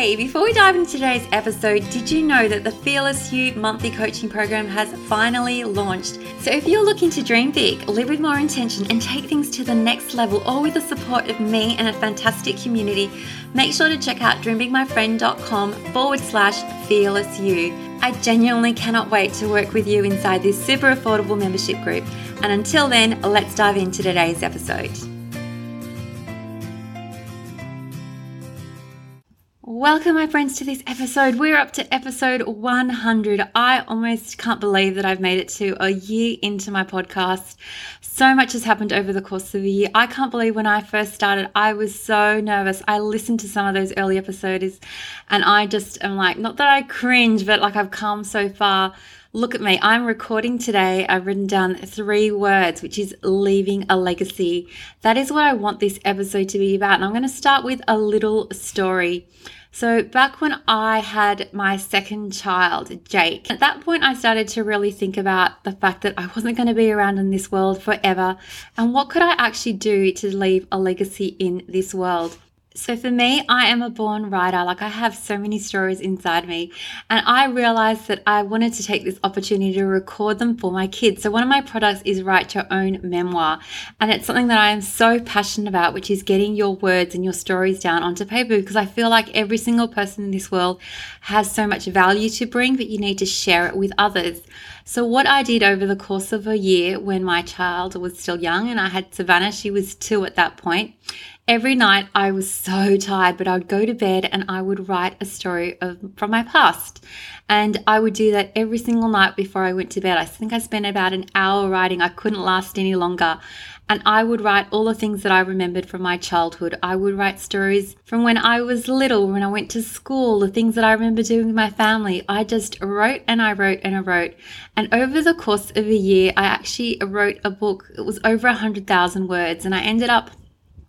Hey, before we dive into today's episode, did you know that the Fearless You monthly coaching program has finally launched? So, if you're looking to dream big, live with more intention, and take things to the next level, all with the support of me and a fantastic community, make sure to check out dreambigmyfriend.com forward slash fearless you. I genuinely cannot wait to work with you inside this super affordable membership group. And until then, let's dive into today's episode. Welcome, my friends, to this episode. We're up to episode 100. I almost can't believe that I've made it to a year into my podcast. So much has happened over the course of a year. I can't believe when I first started, I was so nervous. I listened to some of those early episodes and I just am like, not that I cringe, but like I've come so far. Look at me. I'm recording today. I've written down three words, which is leaving a legacy. That is what I want this episode to be about. And I'm going to start with a little story. So, back when I had my second child, Jake, at that point I started to really think about the fact that I wasn't going to be around in this world forever and what could I actually do to leave a legacy in this world. So for me, I am a born writer. Like I have so many stories inside me. And I realized that I wanted to take this opportunity to record them for my kids. So one of my products is Write Your Own Memoir. And it's something that I am so passionate about, which is getting your words and your stories down onto paper because I feel like every single person in this world has so much value to bring, but you need to share it with others. So, what I did over the course of a year when my child was still young and I had Savannah, she was two at that point, every night I was so tired, but I would go to bed and I would write a story of, from my past. And I would do that every single night before I went to bed. I think I spent about an hour writing. I couldn't last any longer. And I would write all the things that I remembered from my childhood. I would write stories from when I was little, when I went to school, the things that I remember doing with my family. I just wrote and I wrote and I wrote. And over the course of a year, I actually wrote a book. It was over 100,000 words. And I ended up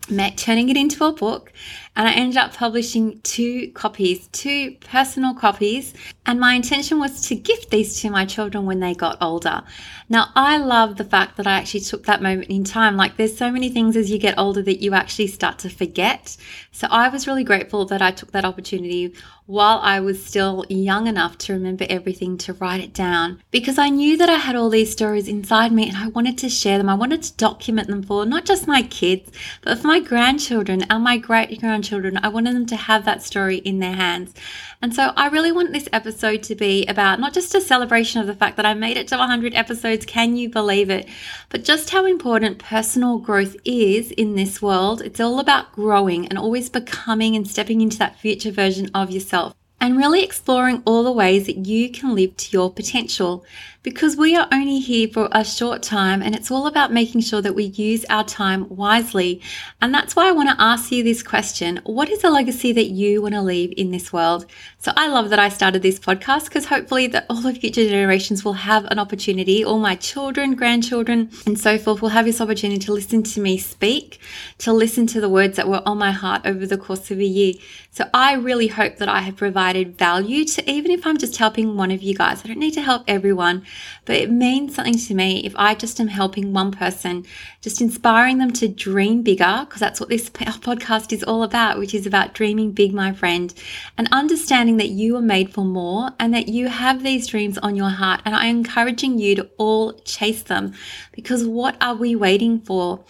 met turning it into a book and I ended up publishing two copies, two personal copies. And my intention was to gift these to my children when they got older. Now, I love the fact that I actually took that moment in time. Like, there's so many things as you get older that you actually start to forget. So, I was really grateful that I took that opportunity while I was still young enough to remember everything to write it down because I knew that I had all these stories inside me and I wanted to share them. I wanted to document them for not just my kids, but for my grandchildren and my great grandchildren grandchildren. I wanted them to have that story in their hands. And so I really want this episode to be about not just a celebration of the fact that I made it to 100 episodes, can you believe it? But just how important personal growth is in this world. It's all about growing and always becoming and stepping into that future version of yourself and really exploring all the ways that you can live to your potential because we are only here for a short time and it's all about making sure that we use our time wisely. And that's why I want to ask you this question What is a legacy that you want to leave in this world? So I love that I started this podcast because hopefully that all of future generations will have an opportunity, all my children, grandchildren, and so forth will have this opportunity to listen to me speak, to listen to the words that were on my heart over the course of a year. So I really hope that I have provided value to even if I'm just helping one of you guys. I don't need to help everyone, but it means something to me if I just am helping one person, just inspiring them to dream bigger, because that's what this podcast is all about, which is about dreaming big, my friend, and understanding that you are made for more and that you have these dreams on your heart. And I'm encouraging you to all chase them because what are we waiting for?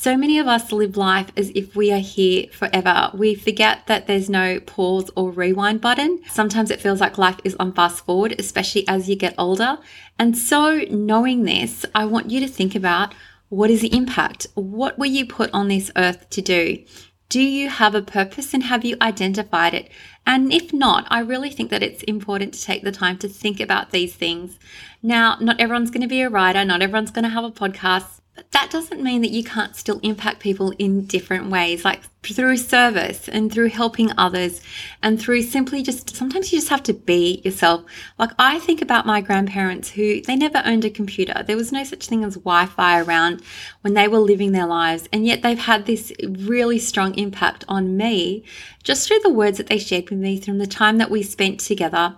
So many of us live life as if we are here forever. We forget that there's no pause or rewind button. Sometimes it feels like life is on fast forward, especially as you get older. And so, knowing this, I want you to think about what is the impact? What were you put on this earth to do? Do you have a purpose and have you identified it? And if not, I really think that it's important to take the time to think about these things. Now, not everyone's going to be a writer, not everyone's going to have a podcast, that doesn't mean that you can't still impact people in different ways, like through service and through helping others and through simply just sometimes you just have to be yourself. Like I think about my grandparents who they never owned a computer. There was no such thing as Wi Fi around when they were living their lives. And yet they've had this really strong impact on me just through the words that they shared with me, from the time that we spent together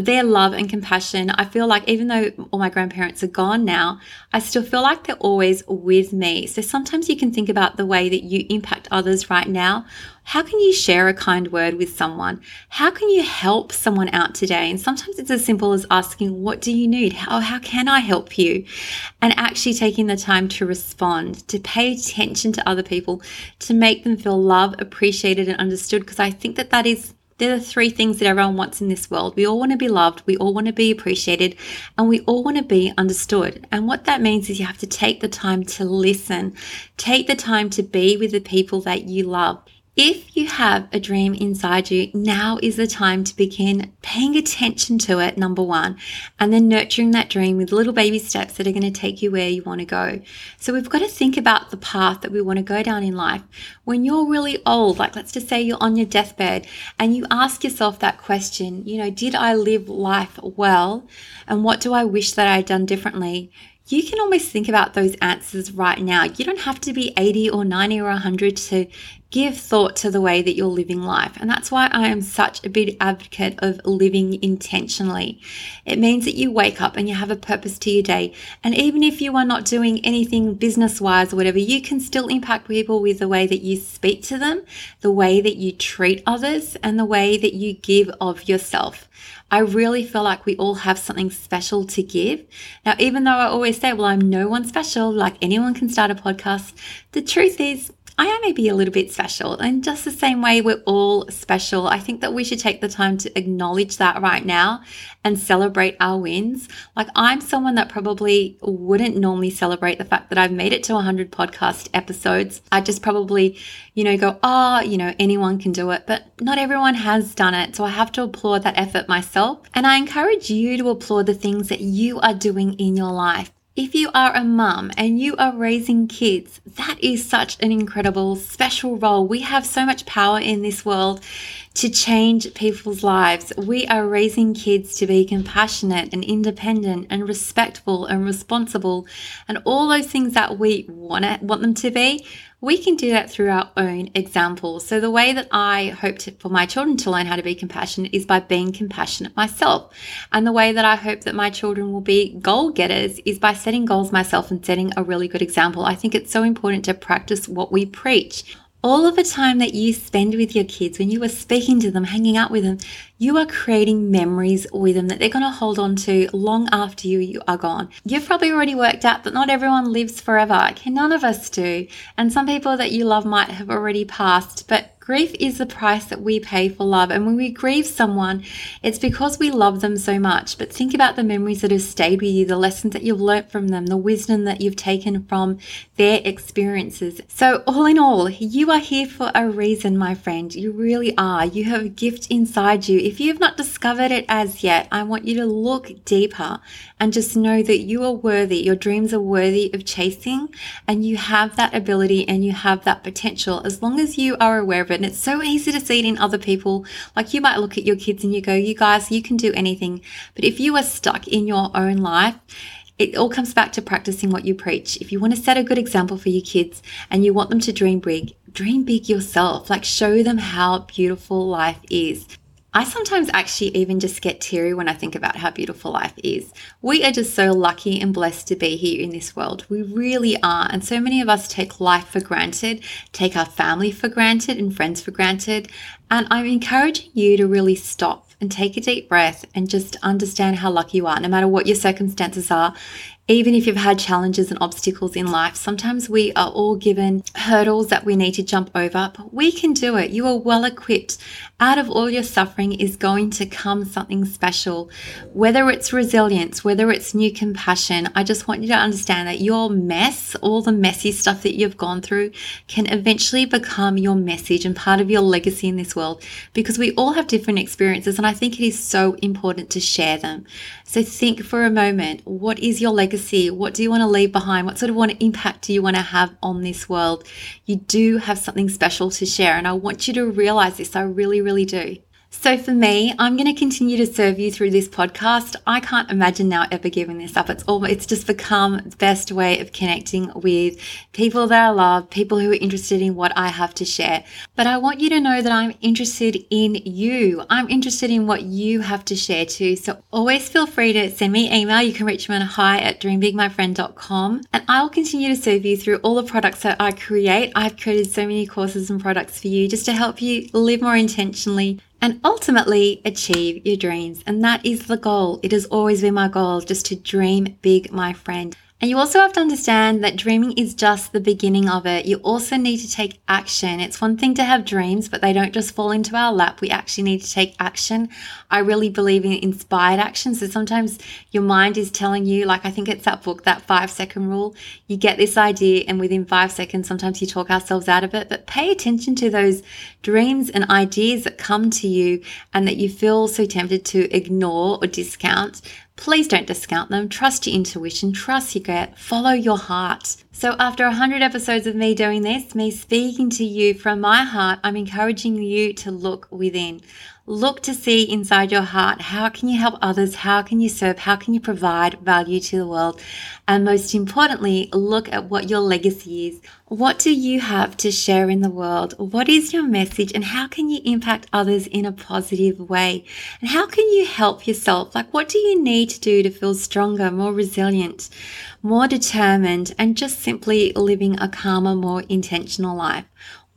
their love and compassion, I feel like even though all my grandparents are gone now, I still feel like they're always with me. So sometimes you can think about the way that you impact others right now. How can you share a kind word with someone? How can you help someone out today? And sometimes it's as simple as asking, What do you need? How, how can I help you? And actually taking the time to respond, to pay attention to other people, to make them feel loved, appreciated, and understood. Because I think that that is they're the three things that everyone wants in this world. We all want to be loved, we all want to be appreciated, and we all want to be understood. And what that means is you have to take the time to listen, take the time to be with the people that you love. If you have a dream inside you, now is the time to begin paying attention to it, number one, and then nurturing that dream with little baby steps that are going to take you where you want to go. So we've got to think about the path that we want to go down in life. When you're really old, like let's just say you're on your deathbed and you ask yourself that question, you know, did I live life well? And what do I wish that I'd done differently? you can almost think about those answers right now. You don't have to be 80 or 90 or 100 to give thought to the way that you're living life. And that's why I am such a big advocate of living intentionally. It means that you wake up and you have a purpose to your day. And even if you are not doing anything business wise or whatever, you can still impact people with the way that you speak to them, the way that you treat others, and the way that you give of yourself. I really feel like we all have something special to give. Now, even though I always say, well, I'm no one special, like anyone can start a podcast, the truth is, I am maybe a little bit special. And just the same way we're all special, I think that we should take the time to acknowledge that right now and celebrate our wins. Like, I'm someone that probably wouldn't normally celebrate the fact that I've made it to 100 podcast episodes. I just probably, you know, go, oh, you know, anyone can do it, but not everyone has done it. So I have to applaud that effort myself. And I encourage you to applaud the things that you are doing in your life. If you are a mum and you are raising kids, that is such an incredible, special role. We have so much power in this world to change people's lives. We are raising kids to be compassionate and independent and respectful and responsible and all those things that we want, to, want them to be we can do that through our own examples. So, the way that I hope for my children to learn how to be compassionate is by being compassionate myself. And the way that I hope that my children will be goal getters is by setting goals myself and setting a really good example. I think it's so important to practice what we preach all of the time that you spend with your kids, when you are speaking to them, hanging out with them, you are creating memories with them that they're going to hold on to long after you, you are gone. You've probably already worked out that not everyone lives forever. None of us do. And some people that you love might have already passed, but Grief is the price that we pay for love. And when we grieve someone, it's because we love them so much. But think about the memories that have stayed with you, the lessons that you've learnt from them, the wisdom that you've taken from their experiences. So, all in all, you are here for a reason, my friend. You really are. You have a gift inside you. If you have not discovered it as yet, I want you to look deeper and just know that you are worthy. Your dreams are worthy of chasing, and you have that ability and you have that potential as long as you are aware of it and it's so easy to see it in other people. Like you might look at your kids and you go, you guys, you can do anything. But if you are stuck in your own life, it all comes back to practicing what you preach. If you want to set a good example for your kids and you want them to dream big, dream big yourself. Like show them how beautiful life is. I sometimes actually even just get teary when I think about how beautiful life is. We are just so lucky and blessed to be here in this world. We really are. And so many of us take life for granted, take our family for granted and friends for granted. And I'm encouraging you to really stop and take a deep breath and just understand how lucky you are, no matter what your circumstances are even if you've had challenges and obstacles in life, sometimes we are all given hurdles that we need to jump over, but we can do it. You are well equipped. Out of all your suffering is going to come something special. Whether it's resilience, whether it's new compassion, I just want you to understand that your mess, all the messy stuff that you've gone through, can eventually become your message and part of your legacy in this world because we all have different experiences, and I think it is so important to share them. So think for a moment what is your legacy? Legacy? What do you want to leave behind? What sort of what impact do you want to have on this world? You do have something special to share. And I want you to realize this. I really, really do. So for me, I'm going to continue to serve you through this podcast. I can't imagine now ever giving this up. It's all, it's just become the best way of connecting with people that I love, people who are interested in what I have to share. But I want you to know that I'm interested in you. I'm interested in what you have to share too. So always feel free to send me an email. You can reach me on hi at dreambigmyfriend.com and I'll continue to serve you through all the products that I create. I've created so many courses and products for you just to help you live more intentionally and ultimately achieve your dreams. And that is the goal. It has always been my goal just to dream big, my friend. And you also have to understand that dreaming is just the beginning of it. You also need to take action. It's one thing to have dreams, but they don't just fall into our lap. We actually need to take action. I really believe in inspired action. So sometimes your mind is telling you, like I think it's that book, that five second rule. You get this idea, and within five seconds, sometimes you talk ourselves out of it. But pay attention to those dreams and ideas that come to you and that you feel so tempted to ignore or discount Please don't discount them. Trust your intuition, trust your gut, follow your heart. So, after 100 episodes of me doing this, me speaking to you from my heart, I'm encouraging you to look within. Look to see inside your heart how can you help others? How can you serve? How can you provide value to the world? And most importantly, look at what your legacy is. What do you have to share in the world? What is your message? And how can you impact others in a positive way? And how can you help yourself? Like, what do you need to do to feel stronger, more resilient, more determined, and just simply living a calmer, more intentional life?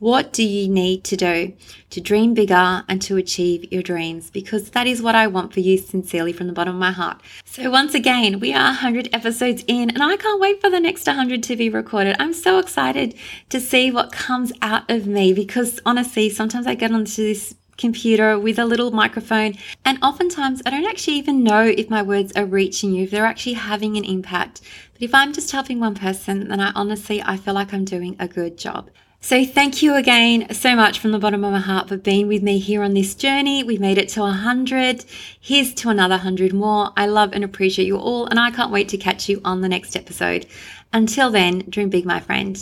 What do you need to do to dream bigger and to achieve your dreams? Because that is what I want for you sincerely from the bottom of my heart. So, once again, we are 100 episodes in, and I can't wait for the next 100 to be recorded. I'm so excited to see what comes out of me because honestly, sometimes I get onto this computer with a little microphone. And oftentimes, I don't actually even know if my words are reaching you, if they're actually having an impact. But if I'm just helping one person, then I honestly, I feel like I'm doing a good job. So, thank you again so much from the bottom of my heart for being with me here on this journey. We made it to 100. Here's to another 100 more. I love and appreciate you all, and I can't wait to catch you on the next episode. Until then, dream big, my friend.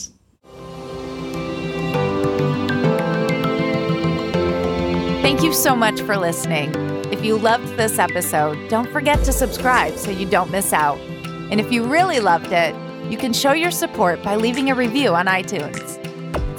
Thank you so much for listening. If you loved this episode, don't forget to subscribe so you don't miss out. And if you really loved it, you can show your support by leaving a review on iTunes.